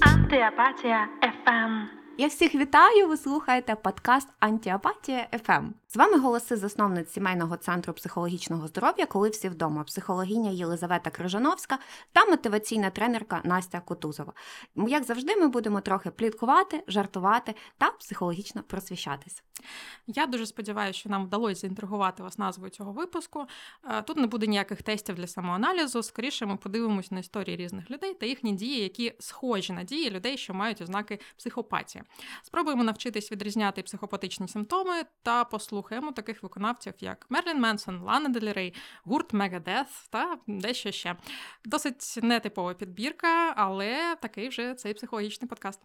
Atea Patea FM. Я всіх вітаю! Ви слухаєте подкаст Антіапатія ФМ. З вами голоси засновниць сімейного центру психологічного здоров'я, коли всі вдома, психологиня Єлизавета Крижановська та мотиваційна тренерка Настя Кутузова. Як завжди, ми будемо трохи пліткувати, жартувати та психологічно просвіщатись. Я дуже сподіваюся, що нам вдалося заінтригувати вас назвою цього випуску. Е, тут не буде ніяких тестів для самоаналізу. Скоріше ми подивимося на історії різних людей та їхні дії, які схожі на дії людей, що мають ознаки психопатії. Спробуємо навчитись відрізняти психопатичні симптоми та послухаємо таких виконавців, як Мерлін Менсон, Лана Дель Рей, гурт Мегадeth та дещо ще. Досить нетипова підбірка, але такий вже цей психологічний подкаст.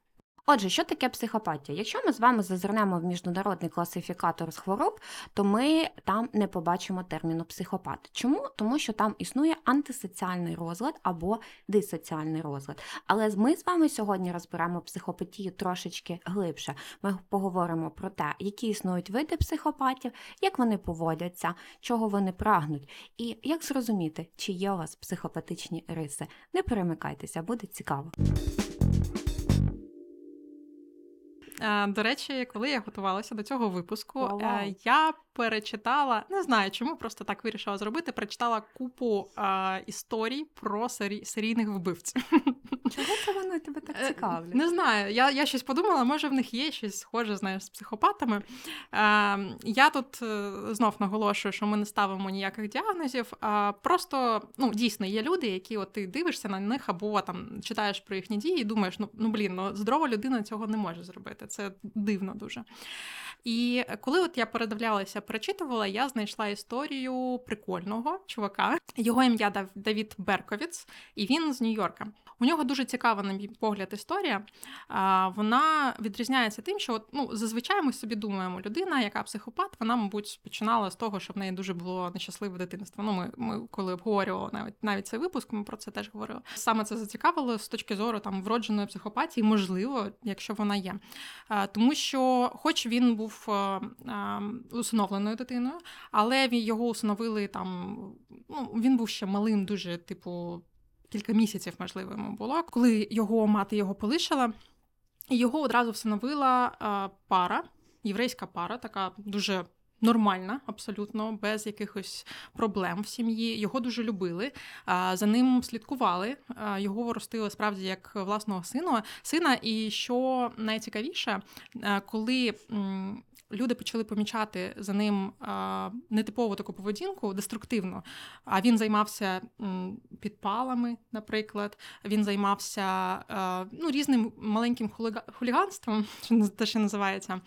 Отже, що таке психопатія? Якщо ми з вами зазирнемо в міжнародний класифікатор з хвороб, то ми там не побачимо терміну психопат. Чому? Тому що там існує антисоціальний розлад або дисоціальний розлад. Але ми з вами сьогодні розберемо психопатію трошечки глибше. Ми поговоримо про те, які існують види психопатів, як вони поводяться, чого вони прагнуть, і як зрозуміти, чи є у вас психопатичні риси. Не перемикайтеся, буде цікаво. Е, до речі, коли я готувалася до цього випуску, wow, е, я перечитала, не знаю чому, просто так вирішила зробити. Прочитала купу е, історій про серій, серійних вбивців. Чого це воно тебе так Е, цікавлять? Не знаю. Я я щось подумала, може в них є щось схоже знаєш, з психопатами. Е, я тут е, знов наголошую, що ми не ставимо ніяких діагнозів. А просто ну, дійсно є люди, які от ти дивишся на них або там читаєш про їхні дії і думаєш, ну, ну блін, ну здорова людина цього не може зробити. Це дивно дуже. І коли от я передивлялася, перечитувала, я знайшла історію прикольного чувака. Його ім'я Дав- Давід Берковіц, і він з Нью-Йорка. У нього дуже цікава, на мій погляд, історія. Вона відрізняється тим, що от, ну, зазвичай ми собі думаємо, людина, яка психопат, вона, мабуть, починала з того, що в неї дуже було нещасливе дитинство. Ну, ми, ми коли обговорювали навіть навіть цей випуск, ми про це теж говорили. Саме це зацікавило з точки зору там вродженої психопатії, можливо, якщо вона є. Тому що, хоч він був усиновленою дитиною, але його усиновили там. Ну, він був ще малим, дуже, типу, кілька місяців, можливо, йому було, коли його мати його полишила, і його одразу всиновила е, пара, єврейська пара, така дуже. Нормальна, абсолютно, без якихось проблем в сім'ї. Його дуже любили, за ним слідкували. Його ростили справді як власного сина. І що найцікавіше, е, коли люди почали помічати за ним нетипову таку поведінку, деструктивну, а він займався підпалами, наприклад. Він займався ну, різним маленьким хуліганством, що те, що називається.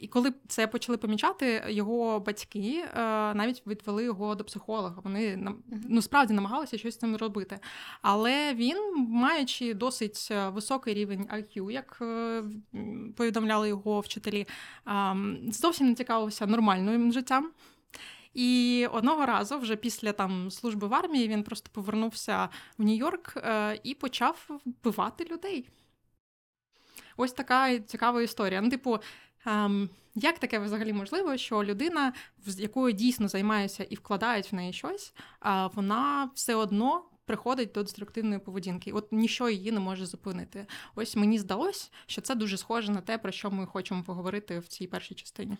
І коли це почали помічати, його батьки е, навіть відвели його до психолога. Вони ну, справді намагалися щось з цим робити. Але він, маючи досить е, високий рівень IQ, як е, повідомляли його вчителі, зовсім не цікавився нормальним життям. І одного разу, вже після там служби в армії, він просто повернувся в Нью-Йорк і почав вбивати людей. Ось така цікава історія. Ну, типу, як таке взагалі можливо, що людина, з якою дійсно займаються і вкладають в неї щось, а вона все одно. Приходить до деструктивної поведінки, от ніщо її не може зупинити. Ось мені здалось, що це дуже схоже на те, про що ми хочемо поговорити в цій першій частині.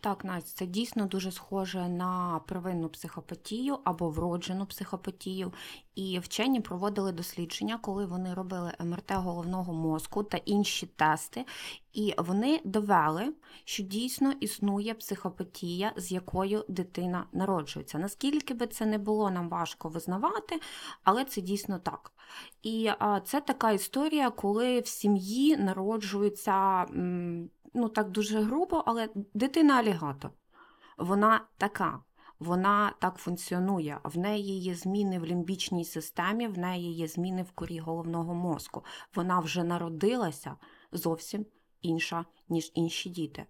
Так, Настя, це дійсно дуже схоже на первинну психопатію або вроджену психопатію. І вчені проводили дослідження, коли вони робили МРТ головного мозку та інші тести, і вони довели, що дійсно існує психопатія, з якою дитина народжується. Наскільки би це не було нам важко визнавати, але це дійсно так. І це така історія, коли в сім'ї народжується. Ну так дуже грубо, але дитина алігатор. Вона така. Вона так функціонує. В неї є зміни в лімбічній системі, в неї є зміни в корі головного мозку. Вона вже народилася зовсім інша, ніж інші діти.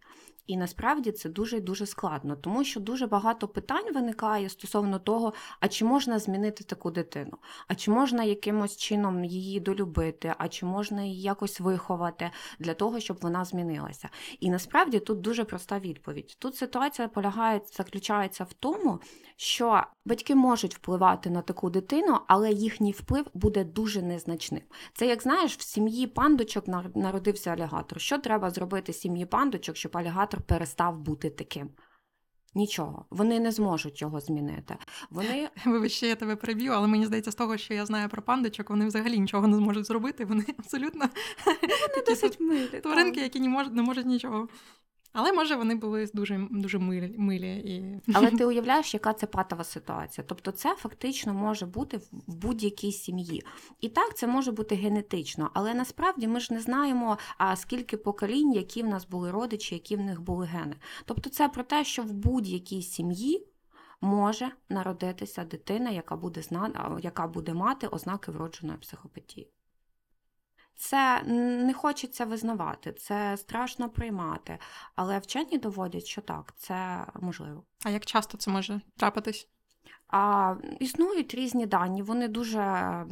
І насправді це дуже дуже складно, тому що дуже багато питань виникає стосовно того, а чи можна змінити таку дитину, а чи можна якимось чином її долюбити, а чи можна її якось виховати для того, щоб вона змінилася. І насправді тут дуже проста відповідь. Тут ситуація полягає, заключається в тому, що батьки можуть впливати на таку дитину, але їхній вплив буде дуже незначним. Це як знаєш, в сім'ї пандочок народився алігатор. Що треба зробити сім'ї пандочок, щоб алігатор перестав бути таким? Нічого, вони не зможуть його змінити. Вони Вибачте, я тебе приб'ю, але мені здається, з того, що я знаю про пандочок, вони взагалі нічого не зможуть зробити. Вони абсолютно вони досить милі. тваринки, які не можуть не можуть нічого. Але може вони були дуже дуже милі. милі і... Але ти уявляєш, яка це патова ситуація? Тобто, це фактично може бути в будь-якій сім'ї. І так, це може бути генетично, але насправді ми ж не знаємо, а скільки поколінь, які в нас були родичі, які в них були гени. Тобто, це про те, що в будь-якій сім'ї. Може народитися дитина, яка буде зна... яка буде мати ознаки вродженої психопатії. Це не хочеться визнавати, це страшно приймати, але вчені доводять, що так, це можливо. А як часто це може трапитись? А, Існують різні дані, вони дуже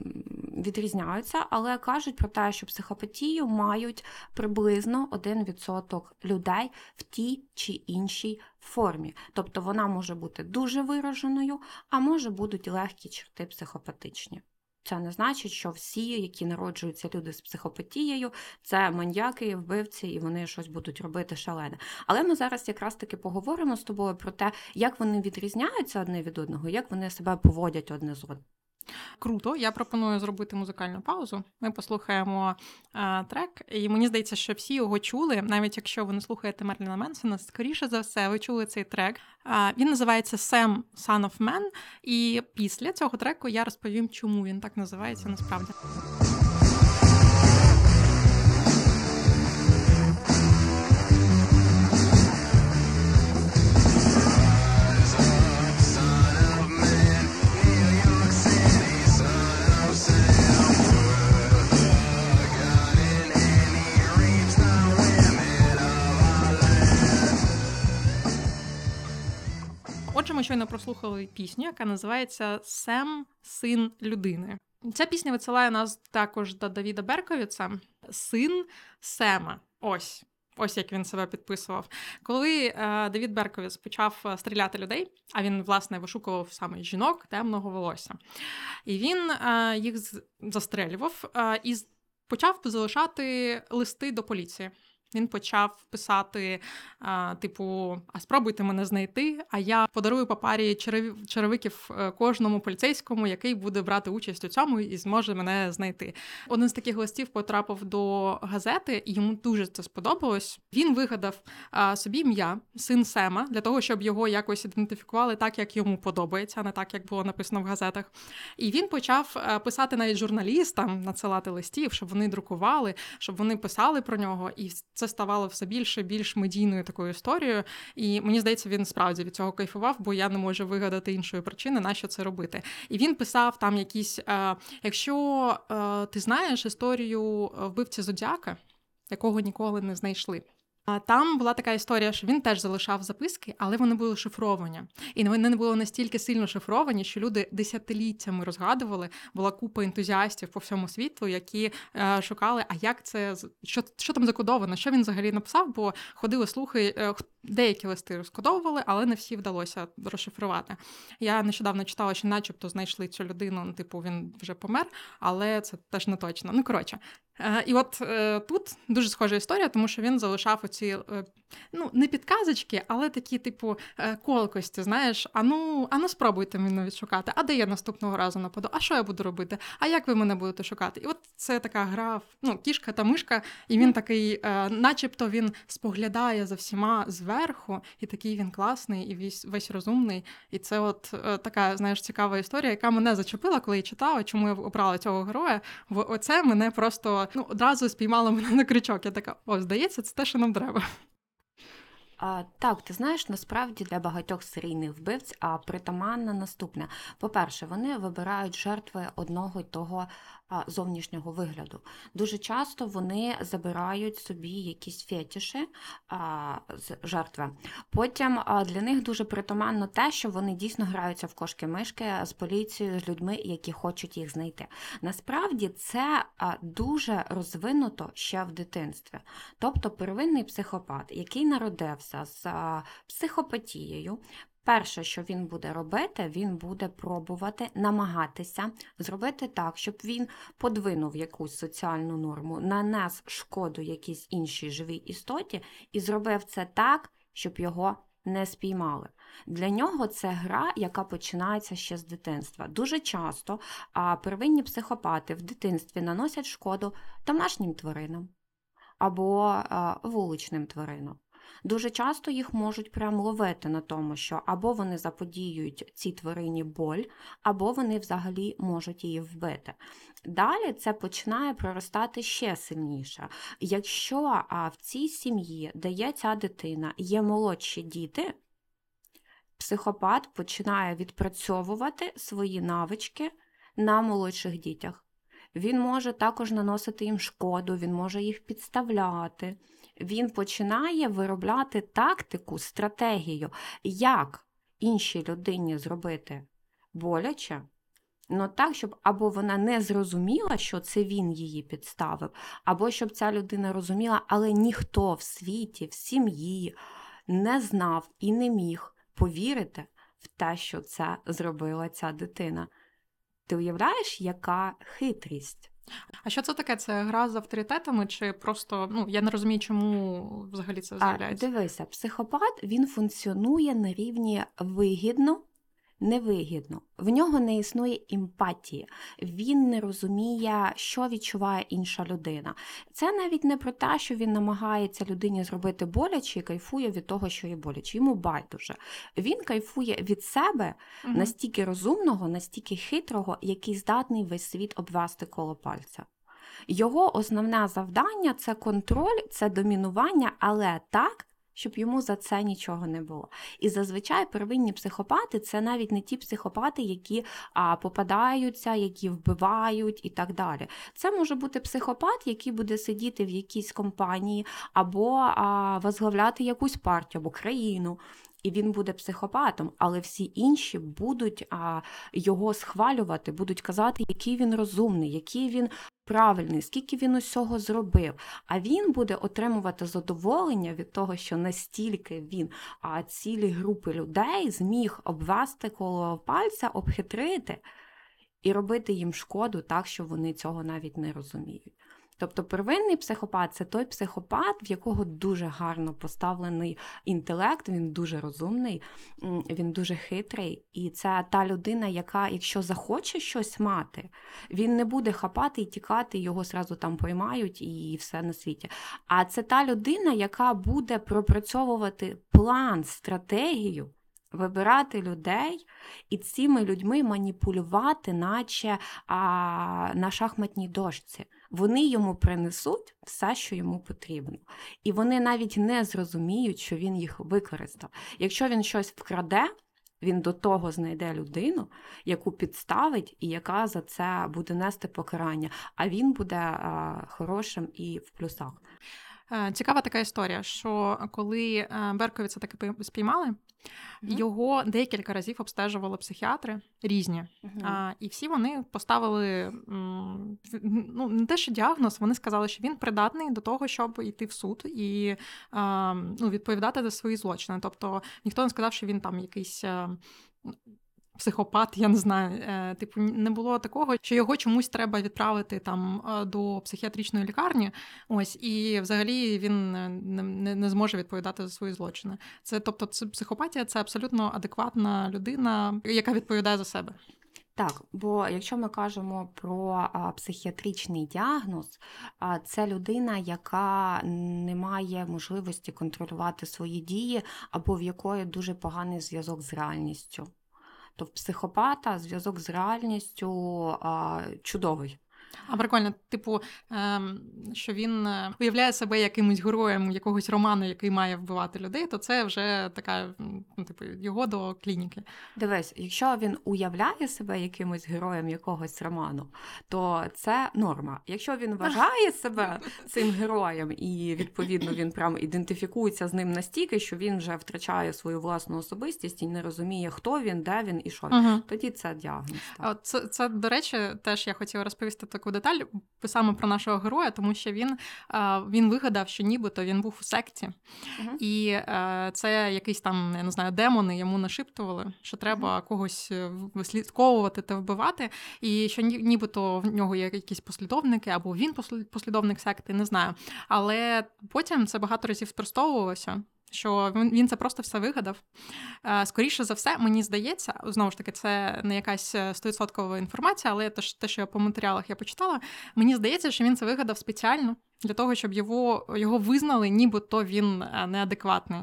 відрізняються, але кажуть про те, що психопатію мають приблизно 1% людей в тій чи іншій формі. Тобто вона може бути дуже вираженою, а може будуть легкі черти психопатичні. Це не значить, що всі, які народжуються люди з психопатією, це маньяки, вбивці, і вони щось будуть робити шалене. Але ми зараз якраз таки поговоримо з тобою про те, як вони відрізняються одне від одного, як вони себе поводять одне з одним. Круто, я пропоную зробити музикальну паузу. Ми послухаємо а, трек, і мені здається, що всі його чули, навіть якщо ви не слухаєте Мерліна Менсона, скоріше за все, ви чули цей трек. А, Він називається Sam Son of Man, І після цього треку я розповім, чому він так називається насправді. Отже, ми щойно прослухали пісню, яка називається Сем, син людини. Ця пісня висилає нас також до Давіда Берковіца, син Сема. Ось. Ось як він себе підписував. Коли е, Давід Берковіц почав е, стріляти людей, а він, власне, вишукував саме жінок темного волосся. І він е, їх застрелював е, і почав залишати листи до поліції. Він почав писати, а, типу, а спробуйте мене знайти. А я подарую по парі черевиків е, кожному поліцейському, який буде брати участь у цьому і зможе мене знайти. Один з таких листів потрапив до газети, і йому дуже це сподобалось. Він вигадав а, собі ім'я, син Сема, для того, щоб його якось ідентифікували так, як йому подобається, а не так, як було написано в газетах. І він почав е, писати навіть журналістам, надсилати листів, щоб вони друкували, щоб вони писали про нього. І це ставало все більше більш медійною такою історією. І мені здається, він справді від цього кайфував, бо я не можу вигадати іншої причини, на що це робити. І він писав там якісь: е, якщо е, ти знаєш історію вбивці Зодіака, якого ніколи не знайшли. Там була така історія, що він теж залишав записки, але вони були шифровані. І вони не були настільки сильно шифровані, що люди десятиліттями розгадували. Була купа ентузіастів по всьому світу, які е, шукали, а як це що що там закодовано, що він взагалі написав, бо ходили слухи, е, деякі листи розкодовували, але не всі вдалося розшифрувати. Я нещодавно читала, що, начебто, знайшли цю людину, ну, типу він вже помер, але це теж не точно. Ну коротше, і от е, тут дуже схожа історія, тому що він залишав оці е, ну, не підказочки, але такі, типу, колкості. Знаєш, а ну, а ну спробуйте мене відшукати. А де я наступного разу нападу? А що я буду робити? А як ви мене будете шукати? І от це така гра, ну, кішка та мишка, і він такий, начебто, він споглядає за всіма зверху, і такий він класний, і весь весь розумний. І це от така, знаєш, цікава історія, яка мене зачепила, коли я читала, чому я обрала цього героя. Оце мене просто ну, одразу спіймала мене на крючок. Я така, о, здається, це те, що нам треба. А, Так, ти знаєш, насправді для багатьох серійних вбивць а притаманна наступне. По-перше, вони вибирають жертви одного й того зовнішнього вигляду. Дуже часто вони забирають собі якісь фетіші з жертви. Потім для них дуже притаманно те, що вони дійсно граються в кошки-мишки з поліцією, з людьми, які хочуть їх знайти. Насправді це дуже розвинуто ще в дитинстві. Тобто первинний психопат, який народився з психопатією. Перше, що він буде робити, він буде пробувати намагатися зробити так, щоб він подвинув якусь соціальну норму, нанес шкоду якійсь іншій живій істоті і зробив це так, щоб його не спіймали. Для нього це гра, яка починається ще з дитинства. Дуже часто а, первинні психопати в дитинстві наносять шкоду домашнім тваринам або вуличним тваринам. Дуже часто їх можуть прям ловити на тому, що або вони заподіюють цій тварині боль, або вони взагалі можуть її вбити. Далі це починає проростати ще сильніше. Якщо в цій сім'ї, де є ця дитина, є молодші діти, психопат починає відпрацьовувати свої навички на молодших дітях. Він може також наносити їм шкоду, він може їх підставляти. Він починає виробляти тактику, стратегію, як іншій людині зробити боляче, ну так, щоб або вона не зрозуміла, що це він її підставив, або щоб ця людина розуміла, але ніхто в світі, в сім'ї не знав і не міг повірити в те, що це зробила ця дитина. Ти уявляєш, яка хитрість? А що це таке? Це гра з авторитетами, чи просто ну я не розумію, чому взагалі це А, дивися, психопат він функціонує на рівні вигідно, невигідно. В нього не існує емпатії, він не розуміє, що відчуває інша людина. Це навіть не про те, що він намагається людині зробити боляче і кайфує від того, що є боляче. Йому байдуже. Він кайфує від себе Мгм. настільки розумного, настільки хитрого, який здатний весь світ обвести коло пальця. Його основне завдання це контроль, це домінування, але так, щоб йому за це нічого не було. І зазвичай первинні психопати це навіть не ті психопати, які а, попадаються, які вбивають і так далі. Це може бути психопат, який буде сидіти в якійсь компанії або а, возглавляти якусь партію або країну. І він буде психопатом, але всі інші будуть а, його схвалювати, будуть казати, який він розумний, який він правильний, скільки він усього зробив. А він буде отримувати задоволення від того, що настільки він а, цілі групи людей зміг обвести коло пальця, обхитрити і робити їм шкоду так, що вони цього навіть не розуміють. Тобто первинний психопат це той психопат, в якого дуже гарно поставлений інтелект, він дуже розумний, він дуже хитрий. І це та людина, яка, якщо захоче щось мати, він не буде хапати і тікати, його зразу там поймають і все на світі. А це та людина, яка буде пропрацьовувати план, стратегію. Вибирати людей і цими людьми маніпулювати, наче а, на шахматній дошці. Вони йому принесуть все, що йому потрібно. І вони навіть не зрозуміють, що він їх використав. Якщо він щось вкраде, він до того знайде людину, яку підставить і яка за це буде нести покарання. А він буде а, хорошим і в плюсах. Е, Цікава така історія, що коли е, Берковіца таки пи- спіймали, його декілька разів обстежували психіатри різні. А, і всі вони поставили ну, не те, що діагноз, вони сказали, що він придатний до того, щоб йти в суд і а, ну, відповідати за свої злочини. Тобто ніхто не сказав, що він там якийсь. Психопат, я не знаю. Е, Типу, не було такого, що його чомусь треба відправити там е, до психіатричної лікарні. Ось, і взагалі він е, не, не зможе відповідати за свої злочини. Це тобто, це психопатія це абсолютно адекватна людина, яка відповідає за себе. Так, бо якщо ми кажемо про а, психіатричний діагноз, а, це людина, яка не має можливості контролювати свої дії, або в якої дуже поганий зв'язок з реальністю. То в психопата зв'язок з реальністю чудовий. А прикольно, типу, ем, що він е, уявляє себе якимось героєм якогось роману, який має вбивати людей, то це вже така, ну, типу, його до клініки. Дивись, якщо він уявляє себе якимось героєм якогось роману, то це норма. Якщо він вважає себе цим героєм, і відповідно він прям ідентифікується з ним настільки, що він вже втрачає свою власну особистість і не розуміє, хто він, де він і що. він, Угу. Тоді це діагноз. так. Це, це, до речі, теж я хотіла розповісти таку деталь саме про нашого героя, тому що він, е, він вигадав, що нібито він був у секті, Мгм. і е, це якісь там, я не знаю, демони йому нашіптували, що треба когось е, вислідковувати та вбивати, і що ні- нібито в нього є якісь послідовники, або він послід- послідовник секти, не знаю. Але потім це багато разів спростовувалося. Що він, це просто все вигадав. Е, Скоріше за все, мені здається, знову ж таки, це не якась е, 100% інформація, але те, що я по матеріалах я почитала, мені здається, що він це вигадав спеціально для того, щоб його, його визнали, нібито він е, неадекватний.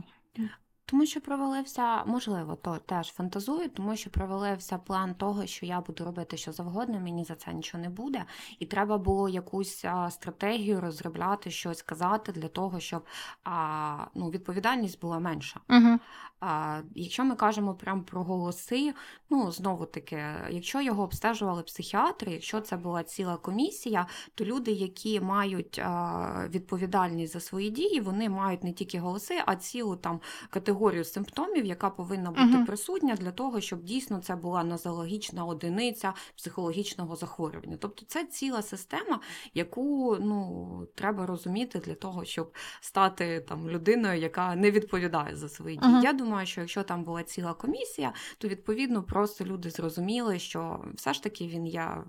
Тому що провалився, можливо, то теж фантазую, тому що провалився план того, що я буду робити що завгодно, мені за це нічого не буде. І треба було якусь стратегію розробляти, щось казати для того, щоб а, ну, відповідальність була менша. Угу. А, якщо ми кажемо прям про голоси, ну знову таки, якщо його обстежували психіатри, якщо це була ціла комісія, то люди, які мають а, відповідальність за свої дії, вони мають не тільки голоси, а цілу там категорію симптомів, яка повинна бути Мгм. присутня для того, щоб дійсно це була нозологічна одиниця психологічного захворювання. Тобто це ціла система, яку ну треба розуміти для того, щоб стати там людиною, яка не відповідає за свої дії. Мгм. Я думаю, що якщо там була ціла комісія, то відповідно просто люди зрозуміли, що все ж таки він м,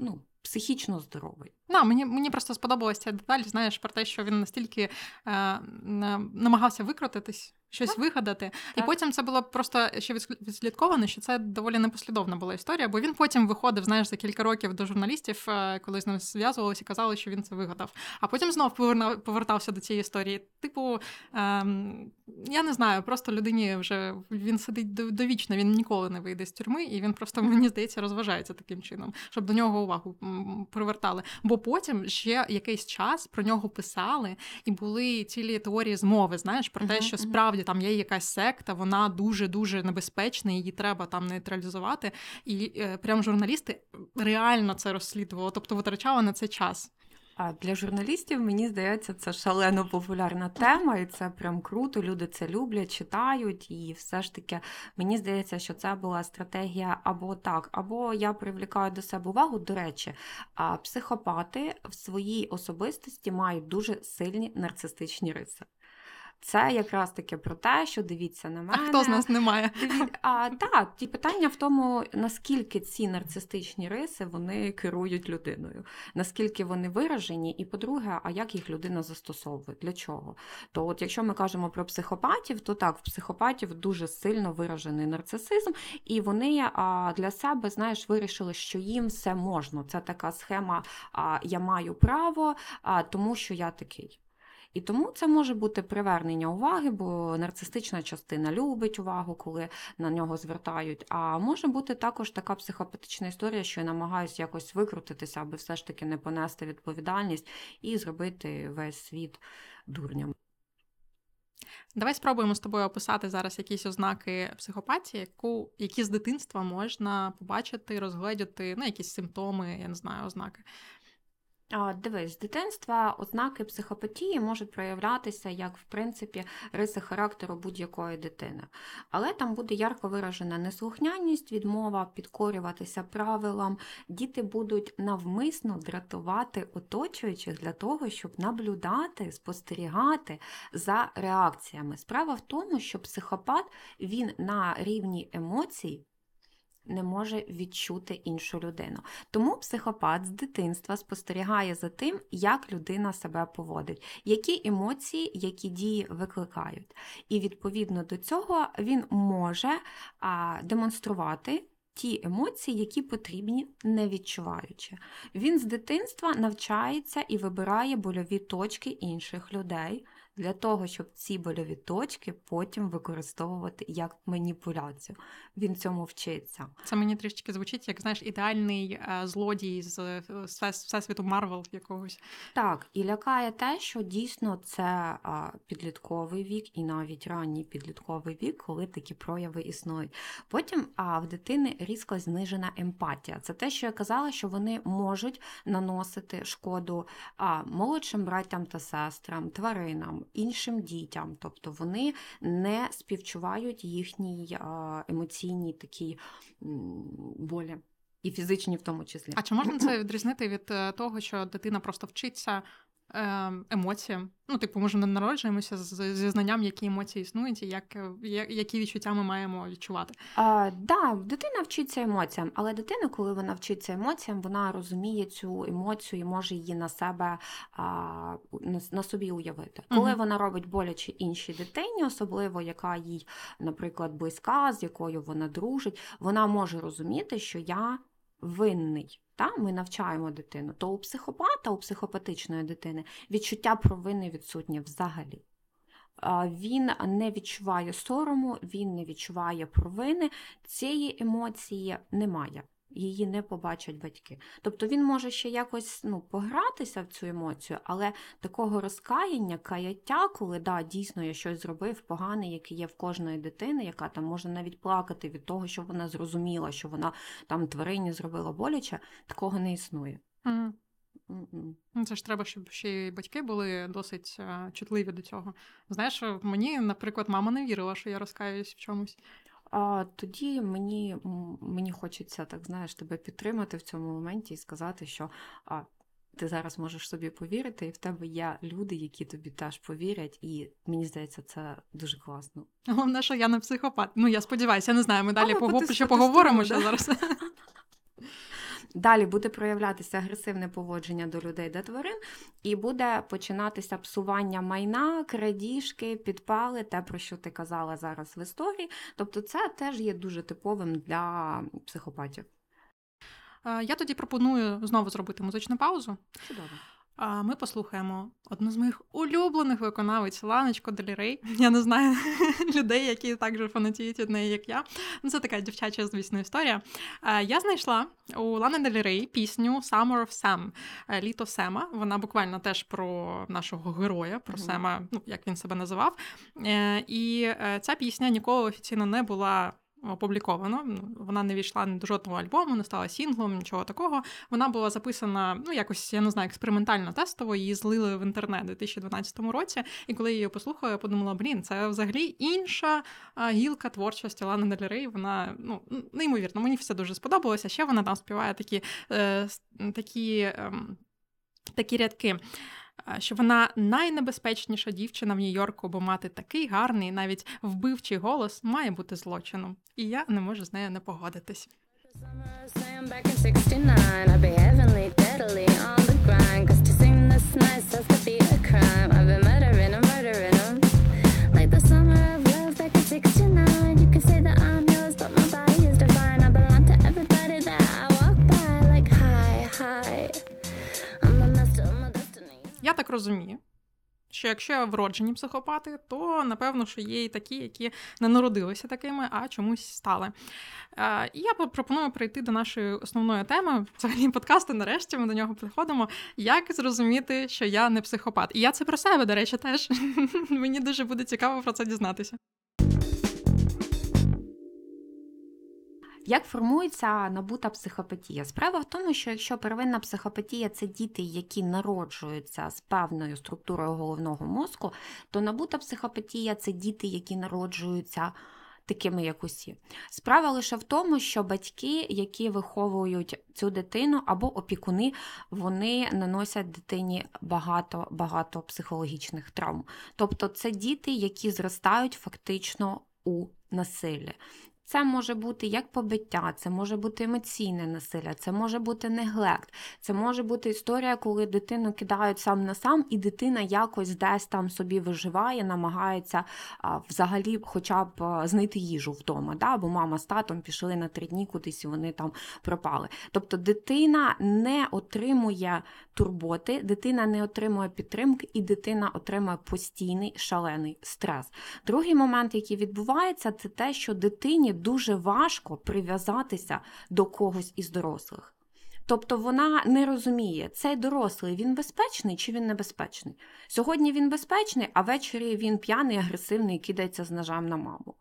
ну, психічно здоровий. На, мені, мені просто сподобалася ця деталь, знаєш, про те, що він настільки е, намагався викрутитись, щось Так. вигадати. І потім це було просто ще відслід- відслідковано, що це доволі непослідовна була історія, бо він потім виходив, знаєш, за кілька років до журналістів, е, коли з ним зв'язувалися і казали, що він це вигадав. А потім знов поверна- повертався до цієї історії. Типу, ем, я не знаю, просто людині вже він сидить довічно, він ніколи не вийде з тюрми, і він просто, мені здається, розважається таким чином, щоб до нього увагу привертали. Бо потім ще якийсь час про нього писали, і були цілі теорії змови, знаєш, про те, що мгм. Справді там є якась секта, вона дуже дуже небезпечна, її треба там нейтралізувати. І е, прям журналісти реально це розслідували, тобто витрачали на це час. А для журналістів, мені здається, це шалено популярна тема, і це прям круто. Люди це люблять, читають, і все ж таки мені здається, що це була стратегія або так, або я привлікаю до себе увагу. До речі, а психопати в своїй особистості мають дуже сильні нарцистичні риси. Це якраз таки про те, що дивіться на мене. А хто з нас не має? Диві- А, так, ті питання в тому, наскільки ці нарцистичні риси вони керують людиною, наскільки вони виражені, і по-друге, а як їх людина застосовує, для чого? То от якщо ми кажемо про психопатів, то так, в психопатів дуже сильно виражений нарцисизм, і вони а, для себе, знаєш, вирішили, що їм все можна. Це така схема а, я маю право, а, тому що я такий. І тому це може бути привернення уваги, бо нарцистична частина любить увагу, коли на нього звертають. А може бути також така психопатична історія, що я намагаюся якось викрутитися, аби все ж таки не понести відповідальність і зробити весь світ дурням. Давай спробуємо з тобою описати зараз якісь ознаки психопатії, яку, які з дитинства можна побачити, розгледіти, ну, якісь симптоми, я не знаю, ознаки. Дивись, з дитинства ознаки психопатії можуть проявлятися як, в принципі, риси характеру будь-якої дитини. Але там буде ярко виражена неслухняність, відмова підкорюватися правилам. Діти будуть навмисно дратувати оточуючих для того, щоб наблюдати, спостерігати за реакціями. Справа в тому, що психопат він на рівні емоцій. Не може відчути іншу людину. Тому психопат з дитинства спостерігає за тим, як людина себе поводить, які емоції, які дії викликають. І відповідно до цього він може а, демонструвати ті емоції, які потрібні, не відчуваючи. Він з дитинства навчається і вибирає больові точки інших людей для того, щоб ці больові точки потім використовувати як маніпуляцію. Він цьому вчиться. Це мені трішечки звучить, як знаєш, ідеальний е, злодій з е, всес- всесвіту Марвел якогось. Так, і лякає те, що дійсно це підлітковий вік і навіть ранній підлітковий вік, коли такі прояви існують. Потім а, в дитини різко знижена емпатія. Це те, що я казала, що вони можуть наносити шкоду а, молодшим братям та сестрам, тваринам, іншим дітям. Тобто вони не співчувають їхній емоційній такій болі. І фізичні в тому числі. А чи можна це відрізнити від е, того, що дитина просто вчиться емоціям? Ну, типу, ми народжуємося з- зі знанням, які емоції існують, і як, е, які відчуття ми маємо відчувати. А, да, дитина вчиться емоціям, але дитина, коли вона вчиться емоціям, вона розуміє цю емоцію і може її на себе а, на, на собі уявити. Коли Мгм. вона робить боляче іншій дитині, особливо яка їй, наприклад, близька, з якою вона дружить, вона може розуміти, що я винний. Та? Ми навчаємо дитину. То у психопата, у психопатичної дитини відчуття провини відсутнє взагалі. Він не відчуває сорому, він не відчуває провини. Цієї емоції немає. Її не побачать батьки. Тобто він може ще якось ну, погратися в цю емоцію, але такого розкаяння, каяття, коли да, дійсно я щось зробив погане, яке є в кожної дитини, яка там може навіть плакати від того, що вона зрозуміла, що вона там тварині зробила боляче, такого не існує. Ну, Це ж треба, щоб ще й батьки були досить е, чутливі до цього. Знаєш, мені, наприклад, мама не вірила, що я розкаюсь в чомусь. А тоді мені, мені хочеться, так знаєш, тебе підтримати в цьому моменті і сказати, що а, ти зараз можеш собі повірити, і в тебе є люди, які тобі теж повірять, і мені здається, це дуже класно. Головне, що я не психопат. Ну, я сподіваюся, я не знаю. Ми далі а, пого- потис- ще поговоримо ще зараз. Далі буде проявлятися агресивне поводження до людей та тварин, і буде починатися псування майна, крадіжки, підпали, те, про що ти казала зараз в історії. Тобто, це теж є дуже типовим для психопатів. Е, Я тоді пропоную знову зробити музичну паузу. Чудово. А ми послухаємо одну з моїх улюблених виконавиць Ланочко Делі Рей. Я не знаю людей, які так же фанатіють від неї, як я. Ну, це така дівчача, звісно, історія. Я знайшла у Лани Делі Рей пісню Summer of Sam, е, Літо Сема. Вона буквально теж про нашого героя, про Мгм. Сема, ну як він себе називав. Е, І е, ця пісня ніколи офіційно не була. Опубліковано, Ну, вона не війшла до жодного альбому, не стала сінглом, нічого такого. Вона була записана, ну якось я не знаю, експериментально тестово. Її злили в інтернет у 2012 році. І коли я її послухала, я подумала: блін, це взагалі інша гілка творчості Лани Дель Рей. Вона ну неймовірно, мені все дуже сподобалося. Ще вона там співає такі, е, такі, ем, такі рядки. Е, Що вона найнебезпечніша дівчина в Нью-Йорку, бо мати такий гарний, навіть вбивчий голос має бути злочином. І я не можу з нею не погодитись. Summer of Sam back in 69. I'd be heavenly, deadly on the grind. Cause to sing this nice has to be a crime. I've been murdering 'em, murdering 'em. Like the summer of love back in 69. You can say that I'm Я так розумію, що якщо вроджені психопати, то напевно, що є і такі, які не народилися такими, а чомусь стали. Е, І я пропоную перейти до нашої основної теми, взагалі подкасту. Нарешті ми до нього приходимо. Як зрозуміти, що я не психопат? І я це про себе, до речі, теж. Мені дуже буде цікаво про це дізнатися. Як формується набута психопатія? Справа в тому, що якщо первинна психопатія це діти, які народжуються з певною структурою головного мозку, то набута психопатія це діти, які народжуються такими, як усі. Справа лише в тому, що батьки, які виховують цю дитину або опікуни, вони наносять дитині багато багато психологічних травм. Тобто це діти, які зростають фактично у насиллі. Це може бути як побиття, це може бути емоційне насилля, це може бути неглект, це може бути історія, коли дитину кидають сам на сам, і дитина якось десь там собі виживає, намагається а, взагалі хоча б знайти їжу вдома, да? бо мама з татом пішли на три дні кудись і вони там пропали. Тобто дитина не отримує турботи, дитина не отримує підтримки, і дитина отримує постійний шалений стрес. Другий момент, який відбувається, це те, що дитині дуже важко прив'язатися до когось із дорослих. Тобто вона не розуміє, цей дорослий він безпечний чи він небезпечний. Сьогодні він безпечний, а ввечері він п'яний, агресивний кидається з ножем на маму.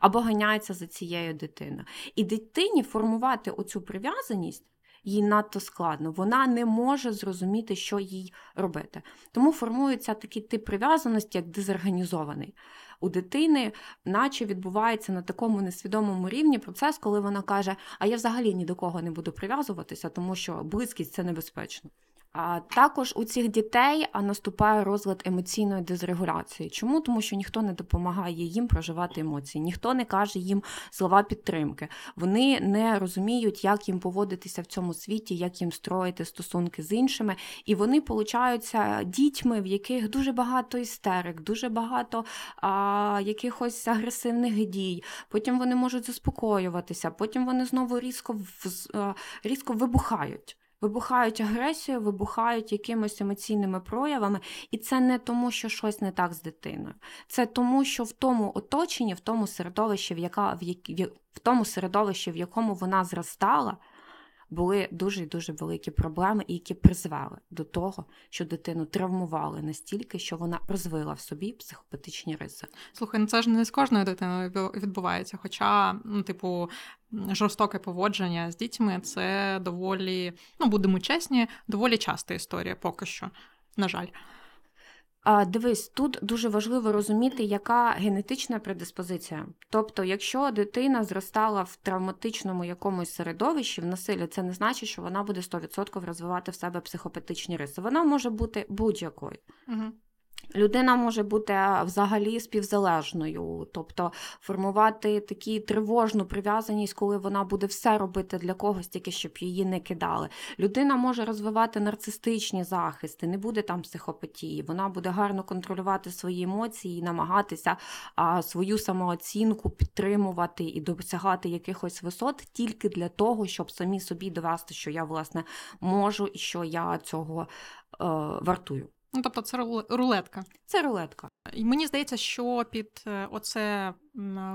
Або ганяється за цією дитиною. І дитині формувати оцю прив'язаність їй надто складно. Вона не може зрозуміти, що їй робити. Тому формується такий тип прив'язаності, як дезорганізований. У дитини, наче відбувається на такому несвідомому рівні процес, коли вона каже: А я взагалі ні до кого не буду прив'язуватися, тому що близькість це небезпечно. А також у цих дітей наступає розлад емоційної дезрегуляції. Чому? Тому що ніхто не допомагає їм проживати емоції, ніхто не каже їм слова підтримки. Вони не розуміють, як їм поводитися в цьому світі, як їм строїти стосунки з іншими. І вони получаються дітьми, в яких дуже багато істерик, дуже багато а, якихось агресивних дій. Потім вони можуть заспокоюватися, потім вони знову різко, в- а, різко вибухають. Вибухають агресією, вибухають якимись емоційними проявами, і це не тому, що щось не так з дитиною. Це тому, що в тому оточенні, в тому середовищі, в яка в, як, в тому середовищі, в якому вона зростала, були дуже і дуже великі проблеми, і які призвели до того, що дитину травмували настільки, що вона розвила в собі психопатичні риси. Слухай, ну це ж не з кожною дитиною відбувається. Хоча, ну, типу, жорстоке поводження з дітьми це доволі, ну будемо чесні, доволі часта історія поки що. На жаль. Дивись, тут дуже важливо розуміти, яка генетична предиспозиція. Тобто, якщо дитина зростала в травматичному якомусь середовищі, в насиллі, це не значить, що вона буде 100% розвивати в себе психопатичні риси. Вона може бути будь-якою. Угу. Людина може бути взагалі співзалежною, тобто формувати таку тривожну прив'язаність, коли вона буде все робити для когось, тільки щоб її не кидали. Людина може розвивати нарцистичні захисти, не буде там психопатії. Вона буде гарно контролювати свої емоції і намагатися а, свою самооцінку підтримувати і досягати якихось висот тільки для того, щоб самі собі довести, що я власне можу і що я цього е, вартую. Ну, тобто, це руле- рулетка. Це рулетка. І мені здається, що під е, оце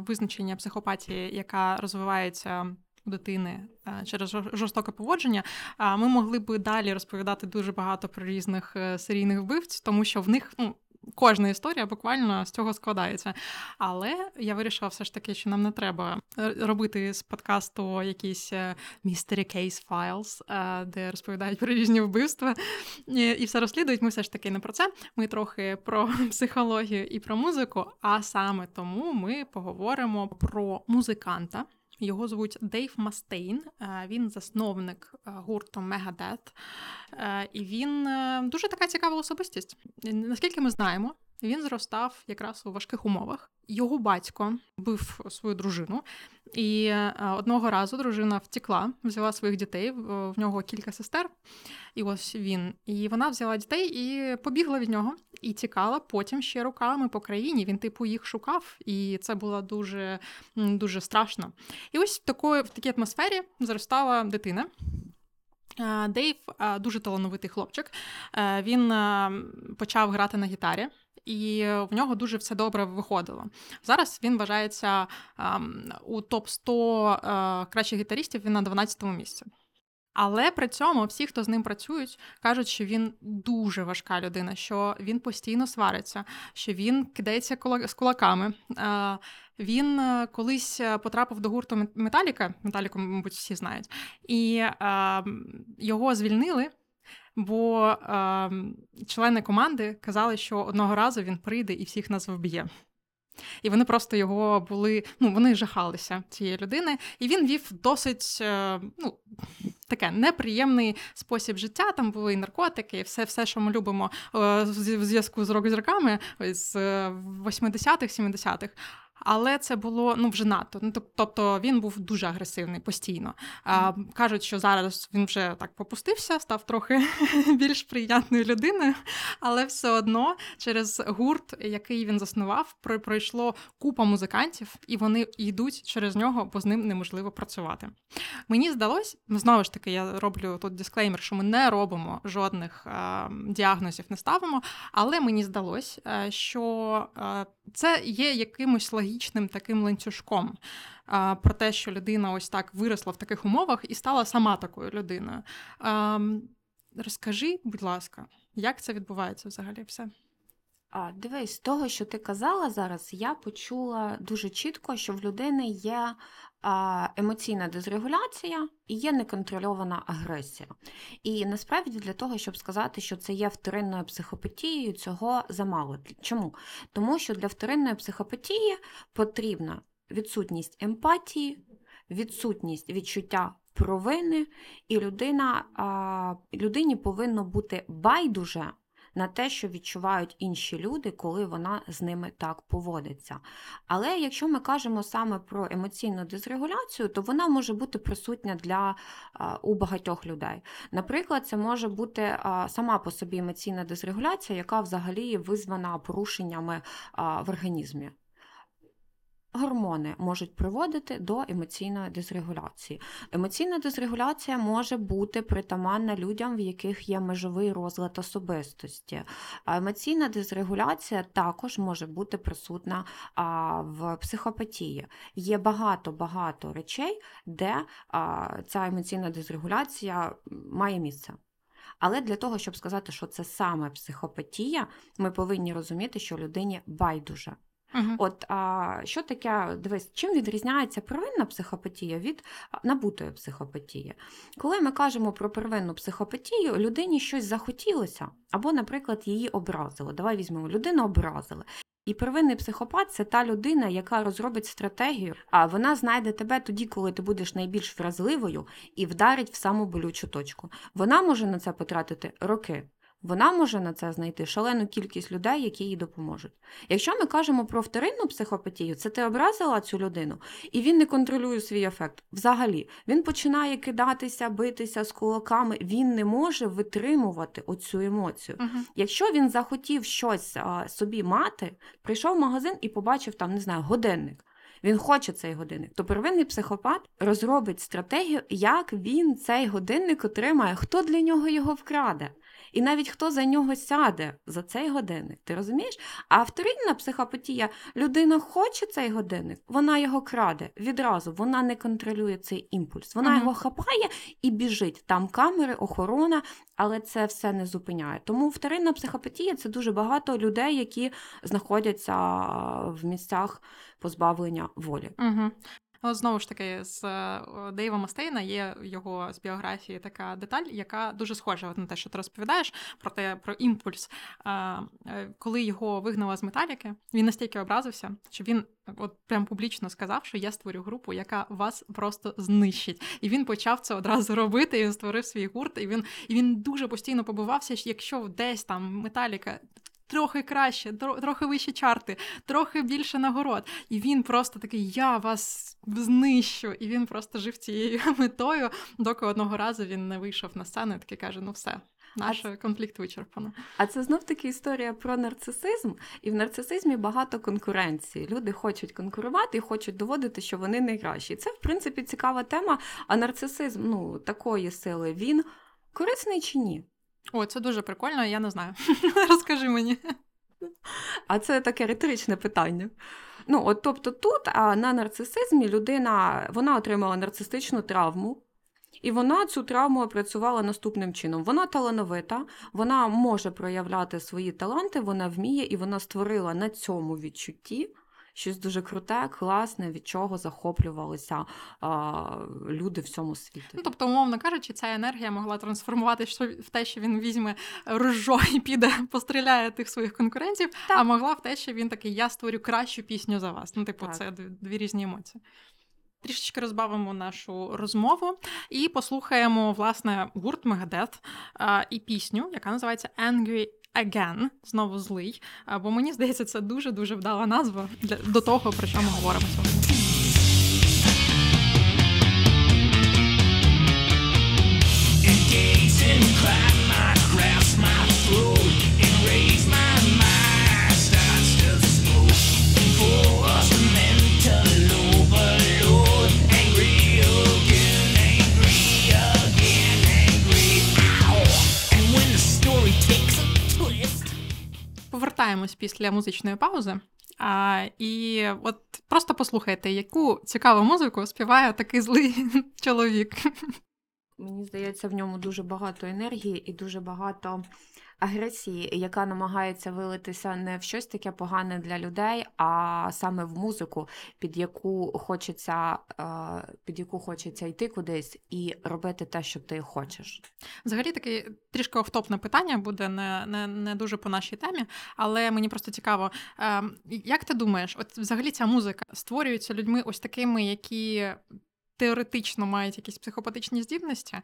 визначення психопатії, яка розвивається у дитини е, через жорстоке поводження, ми могли би далі розповідати дуже багато про різних е, серійних вбивць, тому що в них ну, кожна історія буквально з цього складається. Але я вирішила все ж таки, що нам не треба е, робити з подкасту якісь е, mystery case files, е, де розповідають про різні вбивства і і все розслідують. Ми все ж таки не про це. Ми трохи про психологію і про музику. А саме тому ми поговоримо про музиканта. Його звуть Дейв Мастейн. Е, Він засновник е, гурту Megadeth. Е, І він дуже така цікава особистість. Наскільки ми знаємо, він зростав якраз у важких умовах. Його батько бив свою дружину, і е, одного разу дружина втекла, взяла своїх дітей. В нього кілька сестер, і ось він. І вона взяла дітей і побігла від нього, і тікала потім ще руками по країні. Він, типу, їх шукав, і це було дуже, дуже страшно. І ось в такої, в такій атмосфері зростала дитина. Е, Дейв е, дуже талановитий хлопчик. Він почав грати на гітарі. І в нього дуже все добре виходило. Зараз він вважається ем, у топ 100 е, кращих гітаристів. Він на 12-му місці. Але при цьому всі, хто з ним працюють, кажуть, що він дуже важка людина, що він постійно свариться, що він кидається з кулаками. Е, Він е, колись потрапив до гурту Мет- Металіка, Металіку, мабуть, всі знають, і е, його звільнили. Бо е, члени команди казали, що одного разу він прийде і всіх нас вб'є. І вони просто його були, ну вони жахалися цієї людини, і він вів досить е, ну, таке неприємний спосіб життя. Там були і наркотики, і все, все, що ми любимо е, в зв'язку з рок-зірками з е, 80-х, 70-х. Але це було ну вже надто. Ну тобто він був дуже агресивний постійно. А, кажуть, що зараз він вже так попустився, став трохи більш прийнятною людиною, але все одно через гурт, який він заснував, про- пройшло купа музикантів, і вони йдуть через нього, бо з ним неможливо працювати. Мені здалось, знову ж таки, я роблю тут дисклеймер, що ми не робимо жодних е, діагнозів, не ставимо. Але мені здалось, е, що е, це є якимось логічним таким ланцюжком про те, що людина ось так виросла в таких умовах і стала сама такою людиною. Розкажи, будь ласка, як це відбувається взагалі все? А, дивись, з того, що ти казала зараз, я почула дуже чітко, що в людини є емоційна дезрегуляція і є неконтрольована агресія. І насправді для того, щоб сказати, що це є вторинною психопатією, цього замало. Чому? Тому що для вторинної психопатії потрібна відсутність емпатії, відсутність відчуття провини, і людина, людині повинно бути байдуже на те, що відчувають інші люди, коли вона з ними так поводиться. Але якщо ми кажемо саме про емоційну дезрегуляцію, то вона може бути присутня для у багатьох людей. Наприклад, це може бути сама по собі емоційна дезрегуляція, яка взагалі визвана порушеннями в організмі. Гормони можуть приводити до емоційної дезрегуляції. Емоційна дезрегуляція може бути притаманна людям, в яких є межовий розлад особистості. Емоційна дезрегуляція також може бути присутна в психопатії. Є багато-багато речей, де ця емоційна дезрегуляція має місце. Але для того, щоб сказати, що це саме психопатія, ми повинні розуміти, що людині байдуже. Угу. От а, що таке, дивись, чим відрізняється первинна психопатія від набутої психопатії? Коли ми кажемо про первинну психопатію, людині щось захотілося, або, наприклад, її образили. Давай візьмемо, людину образили. І первинний психопат це та людина, яка розробить стратегію, а вона знайде тебе тоді, коли ти будеш найбільш вразливою і вдарить в саму болючу точку. Вона може на це потратити роки. Вона може на це знайти шалену кількість людей, які їй допоможуть. Якщо ми кажемо про вторинну психопатію, це ти образила цю людину, і він не контролює свій ефект. Взагалі, він починає кидатися, битися з кулаками, він не може витримувати оцю емоцію. Угу. Якщо він захотів щось а, собі мати, прийшов в магазин і побачив там, не знаю, годинник. Він хоче цей годинник. То первинний психопат розробить стратегію, як він цей годинник отримає, хто для нього його вкраде. І навіть хто за нього сяде за цей годинник, ти розумієш? А вторинна психопатія, людина хоче цей годинник, вона його краде відразу, вона не контролює цей імпульс. Вона Мгм. його хапає і біжить. Там камери, охорона, але це все не зупиняє. Тому вторинна психопатія це дуже багато людей, які знаходяться в місцях позбавлення волі. Угу. Але знову ж таки, з е, Дейва Мастейна є його з біографії така деталь, яка дуже схожа на те, що ти розповідаєш про те, про імпульс. Е, Коли його вигнали з металіки, він настільки образився, що він от прям публічно сказав, що я створю групу, яка вас просто знищить. І він почав це одразу робити. І він створив свій гурт. І він і він дуже постійно побивався, що якщо десь там металіка. Трохи краще, трохи вищі чарти, трохи більше нагород. І він просто такий: я вас знищу. І він просто жив цією метою, доки одного разу він не вийшов на сцену і такий каже: ну все, наш конфлікт вичерпано. А це знов таки історія про нарцисизм, і в нарцисизмі багато конкуренції. Люди хочуть конкурувати і хочуть доводити, що вони найкращі. Це, в принципі, цікава тема. А нарцисизм ну, такої сили він корисний чи ні? О, це дуже прикольно, я не знаю. Розкажи мені. А це таке риторичне питання. Ну, от, тобто тут а, на нарцисизмі людина вона отримала нарцистичну травму. І вона цю травму опрацювала наступним чином. Вона талановита, вона може проявляти свої таланти, вона вміє, і вона створила на цьому відчутті щось дуже круте, класне, від чого захоплювалися а, люди в цьому світі. Ну, тобто, умовно кажучи, ця енергія могла трансформуватися в те, що він візьме ружо і піде, постріляє тих своїх конкурентів, Так. а могла в те, що він такий, я створю кращу пісню за вас. Ну, типу, Так. це дві, різні емоції. Трішечки розбавимо нашу розмову і послухаємо власне гурт а, і пісню, яка називається Angry Again, знову злий. Бо мені здається, це дуже дуже вдала назва для до того, про що ми говоримо сьогодні. Повертаємось після музичної паузи. А, і от просто послухайте, яку цікаву музику співає такий злий чоловік. Мені здається, в ньому дуже багато енергії і дуже багато агресії, яка намагається вилитися не в щось таке погане для людей, а саме в музику, під яку хочеться, е, під яку хочеться йти кудись і робити те, що ти хочеш. Взагалі таке трішки офтопне питання буде не, не, не дуже по нашій темі, але мені просто цікаво, е, як ти думаєш, от взагалі ця музика створюється людьми ось такими, які теоретично мають якісь психопатичні здібності,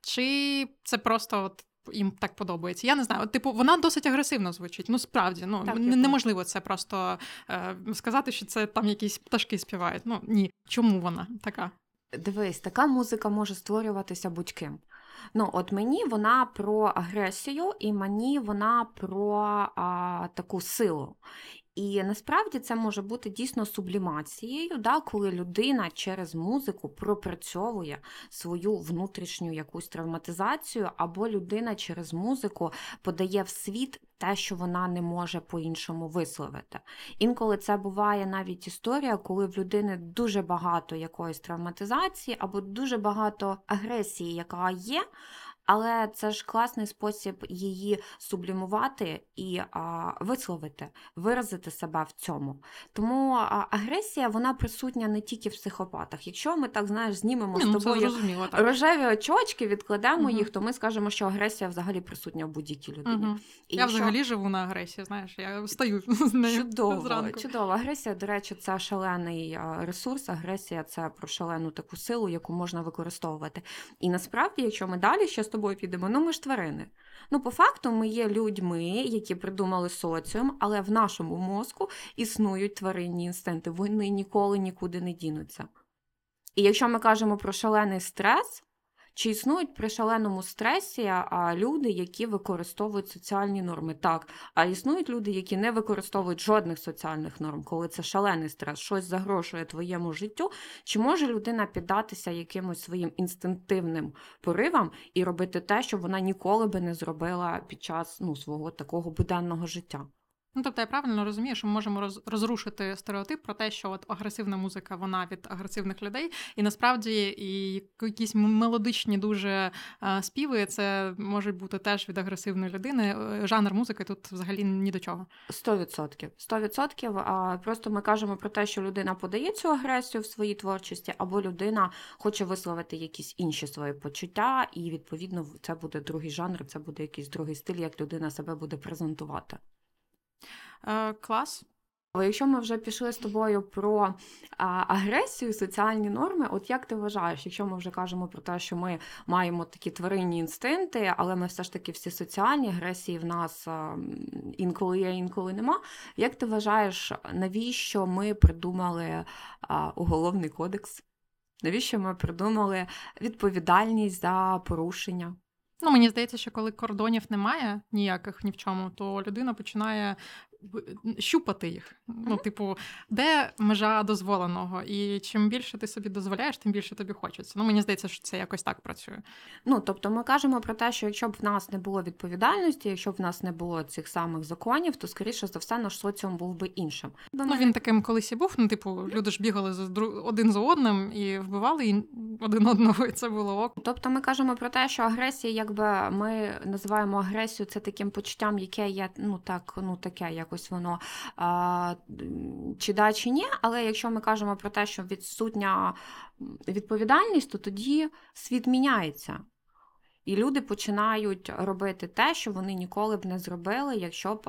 чи це просто от. Їм так подобається. Я не знаю. От, типу, вона досить агресивно звучить. Ну, справді, ну Так, неможливо це просто е, сказати, що це там якісь пташки співають. Ну ні. Чому вона така? Дивись, така музика може створюватися будь-ким. Ну, от мені вона про агресію, і мені вона про а, таку силу. І насправді це може бути дійсно сублімацією, да, коли людина через музику пропрацьовує свою внутрішню якусь травматизацію, або людина через музику подає в світ те, що вона не може по-іншому висловити. Інколи це буває навіть історія, коли в людини дуже багато якоїсь травматизації або дуже багато агресії, яка є. Але це ж класний спосіб її сублімувати і а, висловити, виразити себе в цьому. Тому а, агресія вона присутня не тільки в психопатах. Якщо ми так знаєш, знімемо Ні, з ну, тобою. Так. рожеві очочки, відкладемо Мгм. їх, то ми скажемо, що агресія взагалі присутня в будь-якій людині. Угу. І Я якщо- взагалі живу на агресії, знаєш, я стою з нею Чудово, зранку. чудово. Агресія, до речі, це шалений ресурс. Агресія це про шалену таку силу, яку можна використовувати. І насправді, якщо ми далі ще тобою підемо, ну ми ж тварини. Ну, по факту, ми є людьми, які придумали соціум, але в нашому мозку існують тваринні інстинкти. Вони ніколи нікуди не дінуться. І якщо ми кажемо про шалений стрес, чи існують при шаленому стресі а, люди, які використовують соціальні норми? Так, а існують люди, які не використовують жодних соціальних норм, коли це шалений стрес, щось загрожує твоєму життю. Чи може людина піддатися якимось своїм інстинктивним поривам і робити те, що вона ніколи би не зробила під час ну, свого такого буденного життя? Ну, тобто я правильно розумію, що ми можемо роз, розрушити стереотип про те, що от агресивна музика вона від агресивних людей, і насправді і якісь мелодичні дуже е, співи це можуть бути теж від агресивної людини. Е, Жанр музики тут взагалі ні до чого. Сто відсотків. Сто відсотків. А просто ми кажемо про те, що людина подає цю агресію в своїй творчості, або людина хоче висловити якісь інші свої почуття, і відповідно це буде другий жанр, це буде якийсь другий стиль, як людина себе буде презентувати. Е, клас. Але якщо ми вже пішли з тобою про а, агресію, соціальні норми, от як ти вважаєш, якщо ми вже кажемо про те, що ми маємо такі тваринні інстинкти, але ми все ж таки всі соціальні агресії в нас а, інколи є, інколи нема. Як ти вважаєш, навіщо ми придумали а, уголовний кодекс? Навіщо ми придумали відповідальність за порушення? Ну, мені здається, що коли кордонів немає ніяких ні в чому, то людина починає щупати їх. Ну, типу, де межа дозволеного? І чим більше ти собі дозволяєш, тим більше тобі хочеться. Ну, мені здається, що це якось так працює. Ну, тобто ми кажемо про те, що якщо б в нас не було відповідальності, якщо б в нас не було цих самих законів, то скоріше за все наш соціум був би іншим. Ну, він таким колись і був. Ну, типу, люди ж бігали за дру- один за одним і вбивали один одного, і це було ок. Тобто ми кажемо про те, що агресія, якби ми називаємо агресію це таким почуттям, яке є ну так, ну таке, якось воно а, чи да, чи ні. Але якщо ми кажемо про те, що відсутня відповідальність, то тоді світ міняється. І люди починають робити те, що вони ніколи б не зробили, якщо б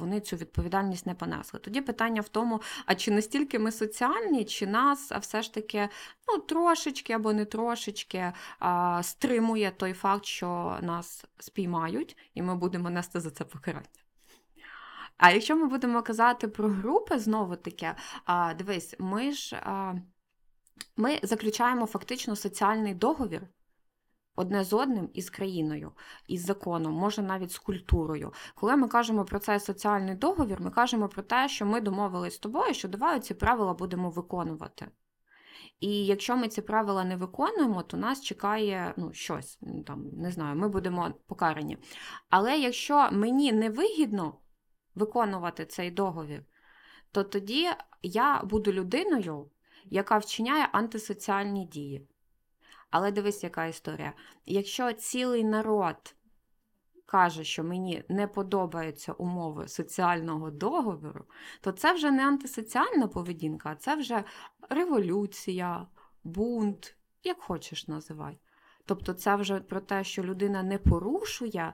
вони цю відповідальність не понесли. Тоді питання в тому, а чи настільки ми соціальні, чи нас все ж таки ну, трошечки або не трошечки а, стримує той факт, що нас спіймають, і ми будемо нести за це покарання. А якщо ми будемо казати про групи, знову таки, а, дивись, ми ж ми заключаємо фактично соціальний договір одне з одним із країною, із законом, може навіть з культурою. Коли ми кажемо про цей соціальний договір, ми кажемо про те, що ми домовились з тобою, що давай ці правила будемо виконувати. І якщо ми ці правила не виконуємо, то нас чекає ну, щось, там, не знаю, ми будемо покарані. Але якщо мені не вигідно виконувати цей договір, то тоді я буду людиною, яка вчиняє антисоціальні дії. Але дивись, яка історія. Якщо цілий народ каже, що мені не подобаються умови соціального договору, то це вже не антисоціальна поведінка, а це вже революція, бунт, як хочеш називай. Тобто це вже про те, що людина не порушує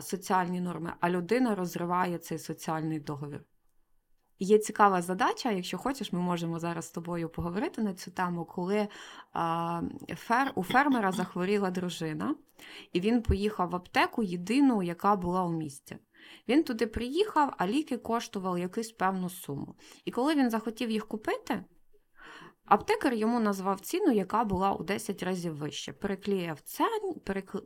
соціальні норми, а людина розриває цей соціальний договір. Є цікава задача, якщо хочеш, ми можемо зараз з тобою поговорити на цю тему, коли а, фер, у фермера захворіла дружина, і він поїхав в аптеку єдину, яка була у місті. Він туди приїхав, а ліки коштували якусь певну суму. І коли він захотів їх купити, аптекар йому назвав ціну, яка була у 10 разів вище. Переклеяв, цен,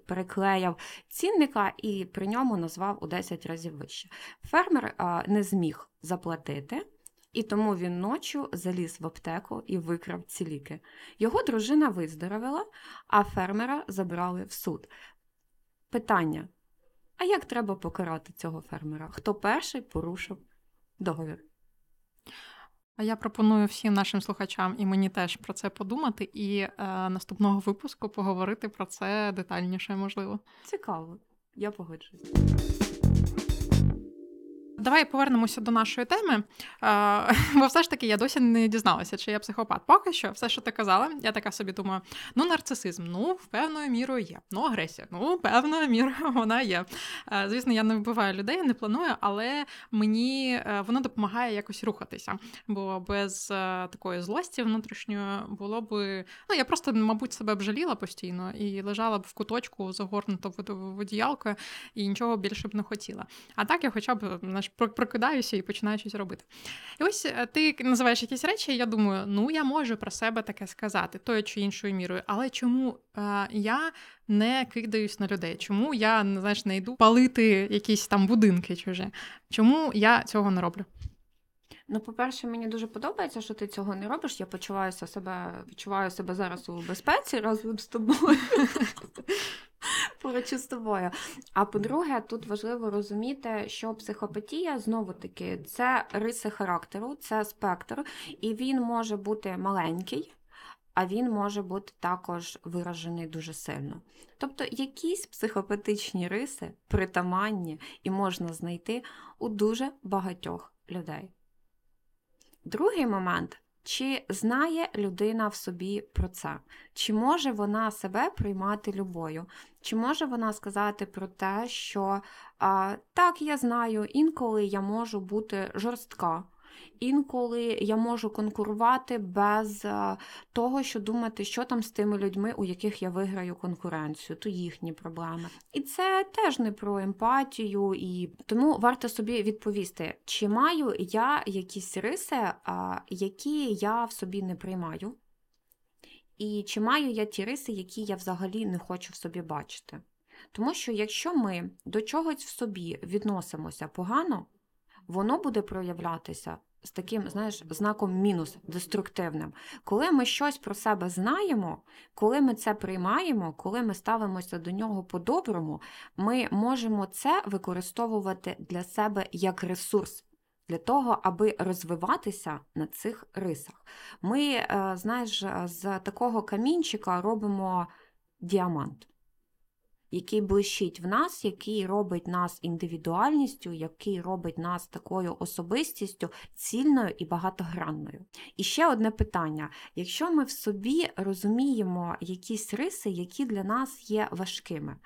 переклеяв цінника і при ньому назвав у 10 разів вище. Фермер а, не зміг заплатити, і тому він ночі заліз в аптеку і викрав ці ліки. Його дружина виздоровила, а фермера забрали в суд. Питання: а як треба покарати цього фермера? Хто перший порушив договір? А я пропоную всім нашим слухачам і мені теж про це подумати, і е, наступного випуску поговорити про це детальніше, можливо. Цікаво, я погоджуюсь. Давай повернемося до нашої теми. Бо все ж таки я досі не дізналася, чи я психопат. Поки що, все, що ти казала, я така собі думаю: ну, нарцисизм, ну, певною мірою є. Ну, агресія, ну, певною мірою вона є. Звісно, я не вбиваю людей, не планую, але мені е, воно допомагає якось рухатися. Бо без е, такої злості внутрішньої було б. Ну, я просто, мабуть, себе б жаліла постійно і лежала б в куточку загорнута в одіялко і нічого більше б не хотіла. А так я хоча б про- прокидаюся і починаю щось робити. І ось е, ти називаєш якісь речі, і я думаю, ну я можу про себе таке сказати, тою чи іншою мірою, але чому е, я не кидаюсь на людей? Чому я знаєш, не йду палити якісь там будинки чужі? Чому я цього не роблю? Ну, по-перше, мені дуже подобається, що ти цього не робиш. Я почуваюся себе, відчуваю себе зараз у безпеці разом з тобою. Поруч із тобою. А по-друге, тут важливо розуміти, що психопатія знову таки це риси характеру, це спектр, і він може бути маленький. А він може бути також виражений дуже сильно. Тобто якісь психопатичні риси притаманні і можна знайти у дуже багатьох людей. Другий момент. Чи знає людина в собі про це? Чи може вона себе приймати любою? Чи може вона сказати про те, що а, так, я знаю, інколи я можу бути жорстка, інколи я можу конкурувати без того, що думати, що там з тими людьми, у яких я виграю конкуренцію, то їхні проблеми. І це теж не про емпатію, і тому варто собі відповісти, чи маю я якісь риси, які я в собі не приймаю. І чи маю я ті риси, які я взагалі не хочу в собі бачити? Тому що якщо ми до чогось в собі відносимося погано, воно буде проявлятися з таким, знаєш, знаком мінус деструктивним. Коли ми щось про себе знаємо, коли ми це приймаємо, коли ми ставимося до нього по-доброму, ми можемо це використовувати для себе як ресурс. Для того, аби розвиватися на цих рисах. Ми, е, знаєш, з такого камінчика робимо діамант. Який блищить в нас, який робить нас індивідуальністю, який робить нас такою особистістю цільною і багатогранною. І ще одне питання: якщо ми в собі розуміємо якісь риси, які для нас є важкими.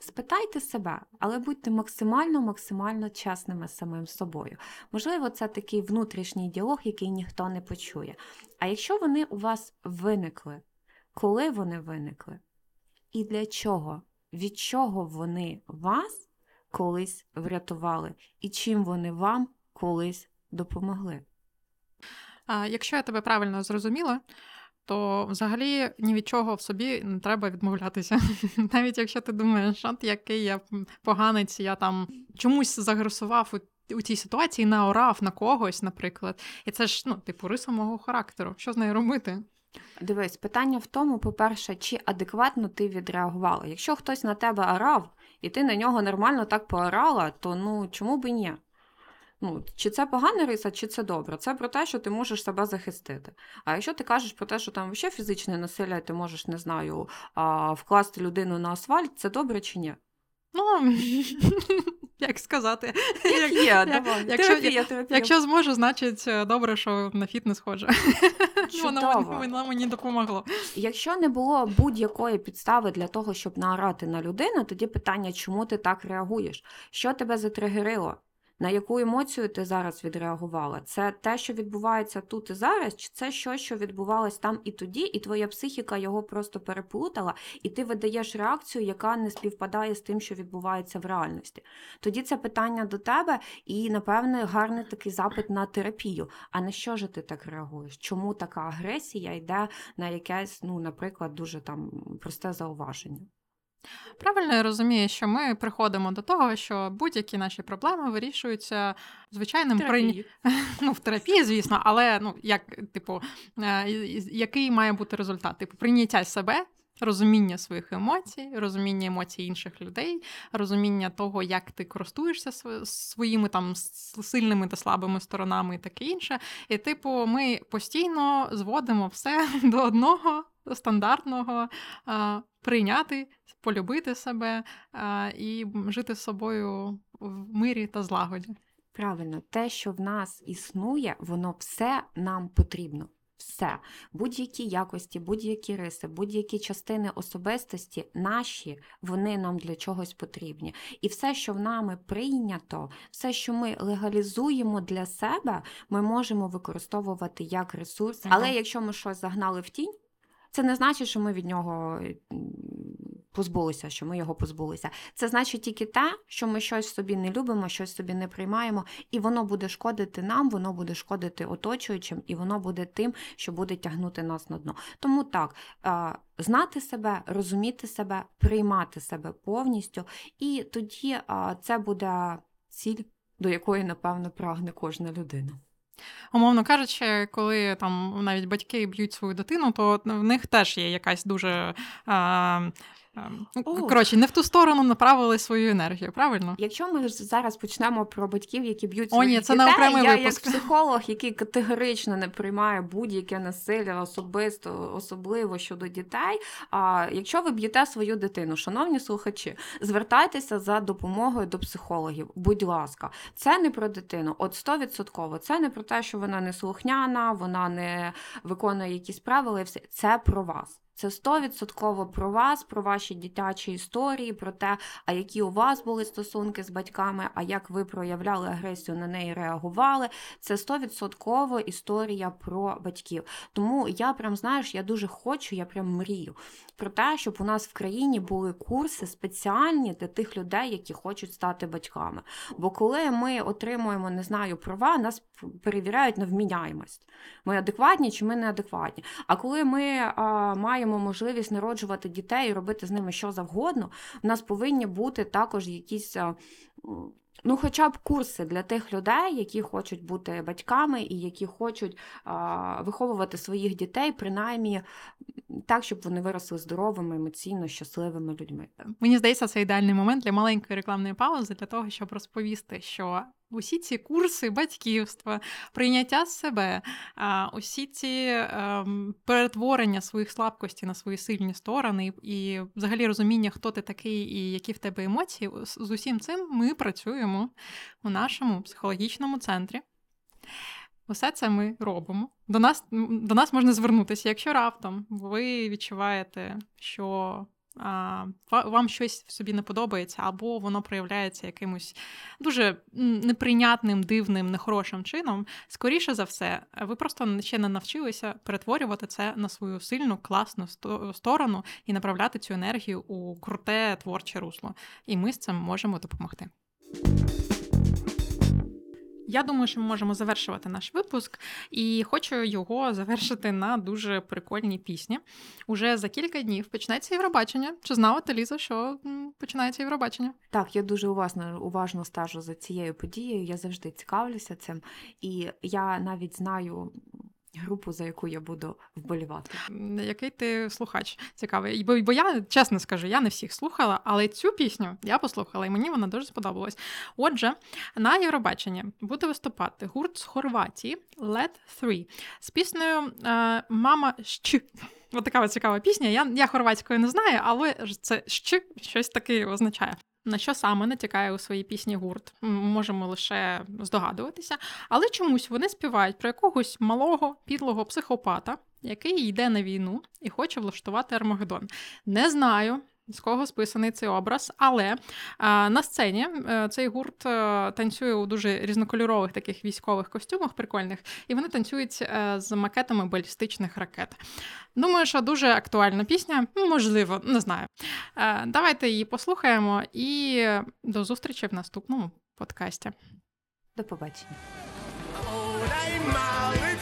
Спитайте себе, але будьте максимально максимально чесними самим собою. Можливо, це такий внутрішній діалог, який ніхто не почує. А якщо вони у вас виникли, коли вони виникли, і для чого? Від чого вони вас колись врятували, і чим вони вам колись допомогли? А якщо я тебе правильно зрозуміла, то взагалі ні від чого в собі не треба відмовлятися. Навіть якщо ти думаєш, от який я поганець, я там чомусь загресував у, у тій ситуації, наорав на когось, наприклад. І це ж ну, типу, риса мого характеру. Що з нею робити? Дивись, питання в тому, по-перше, чи адекватно ти відреагувала. Якщо хтось на тебе орав, і ти на нього нормально так поорала, то ну чому б і ні? Ну, чи це погана риса, чи це добре? Це про те, що ти можеш себе захистити. А якщо ти кажеш про те, що там ще фізичне насилля, ти можеш, не знаю, вкласти людину на асфальт, це добре чи ні? Ну, як сказати, Як є, давай. якщо- Терапія, терапія. якщо зможу, значить е, добре, що на фітнес Чудово. воно мені допомогло. Якщо не було будь-якої підстави для того, щоб наорати на людину, тоді питання, чому ти так реагуєш? Що тебе затригерило? На яку емоцію ти зараз відреагувала? Це те, що відбувається тут і зараз, чи це щось, що відбувалось там і тоді, і твоя психіка його просто переплутала, і ти видаєш реакцію, яка не співпадає з тим, що відбувається в реальності. Тоді це питання до тебе, і, напевне, гарний такий запит на терапію. А на що ж ти так реагуєш? Чому така агресія йде на якесь, ну, наприклад, дуже там просте зауваження? Правильно я розумію, що ми приходимо до того, що будь-які наші проблеми вирішуються звичайним прийня... ну, в терапії, звісно, але ну як, типу, е, який має бути результат? Типу, прийняття себе. Розуміння своїх емоцій, розуміння емоцій інших людей, розуміння того, як ти користуєшся своїми там сильними та слабими сторонами і таке інше. І, типу, ми постійно зводимо все до одного стандартного а, прийняти, полюбити себе а, і жити з собою в мирі та злагоді. Правильно, те, що в нас існує, воно все нам потрібно. Все, будь-які якості, будь-які риси, будь-які частини особистості наші, вони нам для чогось потрібні. І все, що в нами прийнято, все, що ми легалізуємо для себе, ми можемо використовувати як ресурс. Але якщо ми щось загнали в тінь, це не значить, що ми від нього позбулися, що ми його позбулися. Це значить тільки те, що ми щось собі не любимо, щось собі не приймаємо, і воно буде шкодити нам, воно буде шкодити оточуючим, і воно буде тим, що буде тягнути нас на дно. Тому так, е, знати себе, розуміти себе, приймати себе повністю, і тоді е, це буде ціль, до якої, напевно, прагне кожна людина. Умовно кажучи, коли там навіть батьки б'ють свою дитину, то в них теж є якась дуже. А, ну, коротше, не в ту сторону направили свою енергію, правильно? Якщо ми зараз почнемо про батьків, які б'ють О, ні, це дітей, на окремий я випуск. як психолог, який категорично не приймає будь-яке насилля, особисто, особливо щодо дітей. А якщо ви б'єте свою дитину, шановні слухачі, звертайтеся за допомогою до психологів. Будь ласка, це не про дитину. От стовідсотково, це не про те, що вона не слухняна, вона не виконує якісь правила. і все. Це про вас. Це стовідсотково про вас, про ваші дитячі історії, про те, а які у вас були стосунки з батьками, а як ви проявляли агресію на неї, реагували. Це стовідсотково історія про батьків. Тому я прям знаєш, я дуже хочу, я прям мрію про те, щоб у нас в країні були курси спеціальні для тих людей, які хочуть стати батьками. Бо коли ми отримуємо, не знаю, права, нас перевіряють на вміняємость. Ми адекватні чи ми неадекватні. А коли ми а, маємо можливість народжувати дітей і робити з ними що завгодно, у нас повинні бути також якісь. Ну, хоча б курси для тих людей, які хочуть бути батьками і які хочуть а, виховувати своїх дітей, принаймні так, щоб вони виросли здоровими, емоційно щасливими людьми. Мені здається, це ідеальний момент для маленької рекламної паузи для того, щоб розповісти, що усі ці курси батьківства, прийняття себе, усі ці ем, перетворення своїх слабкостей на свої сильні сторони, і взагалі розуміння, хто ти такий і які в тебе емоції, з усім цим ми працюємо у нашому психологічному центрі. Усе це ми робимо. До нас, до нас можна звернутися, якщо раптом ви відчуваєте, що вам щось в собі не подобається, або воно проявляється якимось дуже неприйнятним, дивним, нехорошим чином. Скоріше за все, ви просто ще не навчилися перетворювати це на свою сильну, класну сто- сторону і направляти цю енергію у круте творче русло. І ми з цим можемо допомогти. Я думаю, що ми можемо завершувати наш випуск, і хочу його завершити на дуже прикольній пісні. Уже за кілька днів почнеться Євробачення. Чи знала ти, Ліза, що починається Євробачення? Так, я дуже уважно, уважно стежу за цією подією. Я завжди цікавлюся цим, і я навіть знаю групу, за яку я буду вболівати. Який ти слухач цікавий? Бо, бо я чесно скажу, я не всіх слухала, але цю пісню я послухала, і мені вона дуже сподобалась. Отже, на Євробаченні буде виступати гурт з Хорватії Let 3 з піснею е, Мама щ. Ось така цікава пісня. Я, я хорватською не знаю, але це щ щось таке означає. На що саме натякає у своїй пісні гурт? Ми Можемо лише здогадуватися. Але чомусь вони співають про якогось малого підлого психопата, який йде на війну і хоче влаштувати Армагеддон. Не знаю. З кого списаний цей образ, але а, на сцені е, цей гурт е, танцює у дуже різнокольорових таких військових костюмах прикольних, і вони танцюють е, з макетами балістичних ракет. Думаю, що дуже актуальна пісня, можливо, не знаю. Е, Давайте її послухаємо і до зустрічі в наступному подкасті. До побачення. Oh,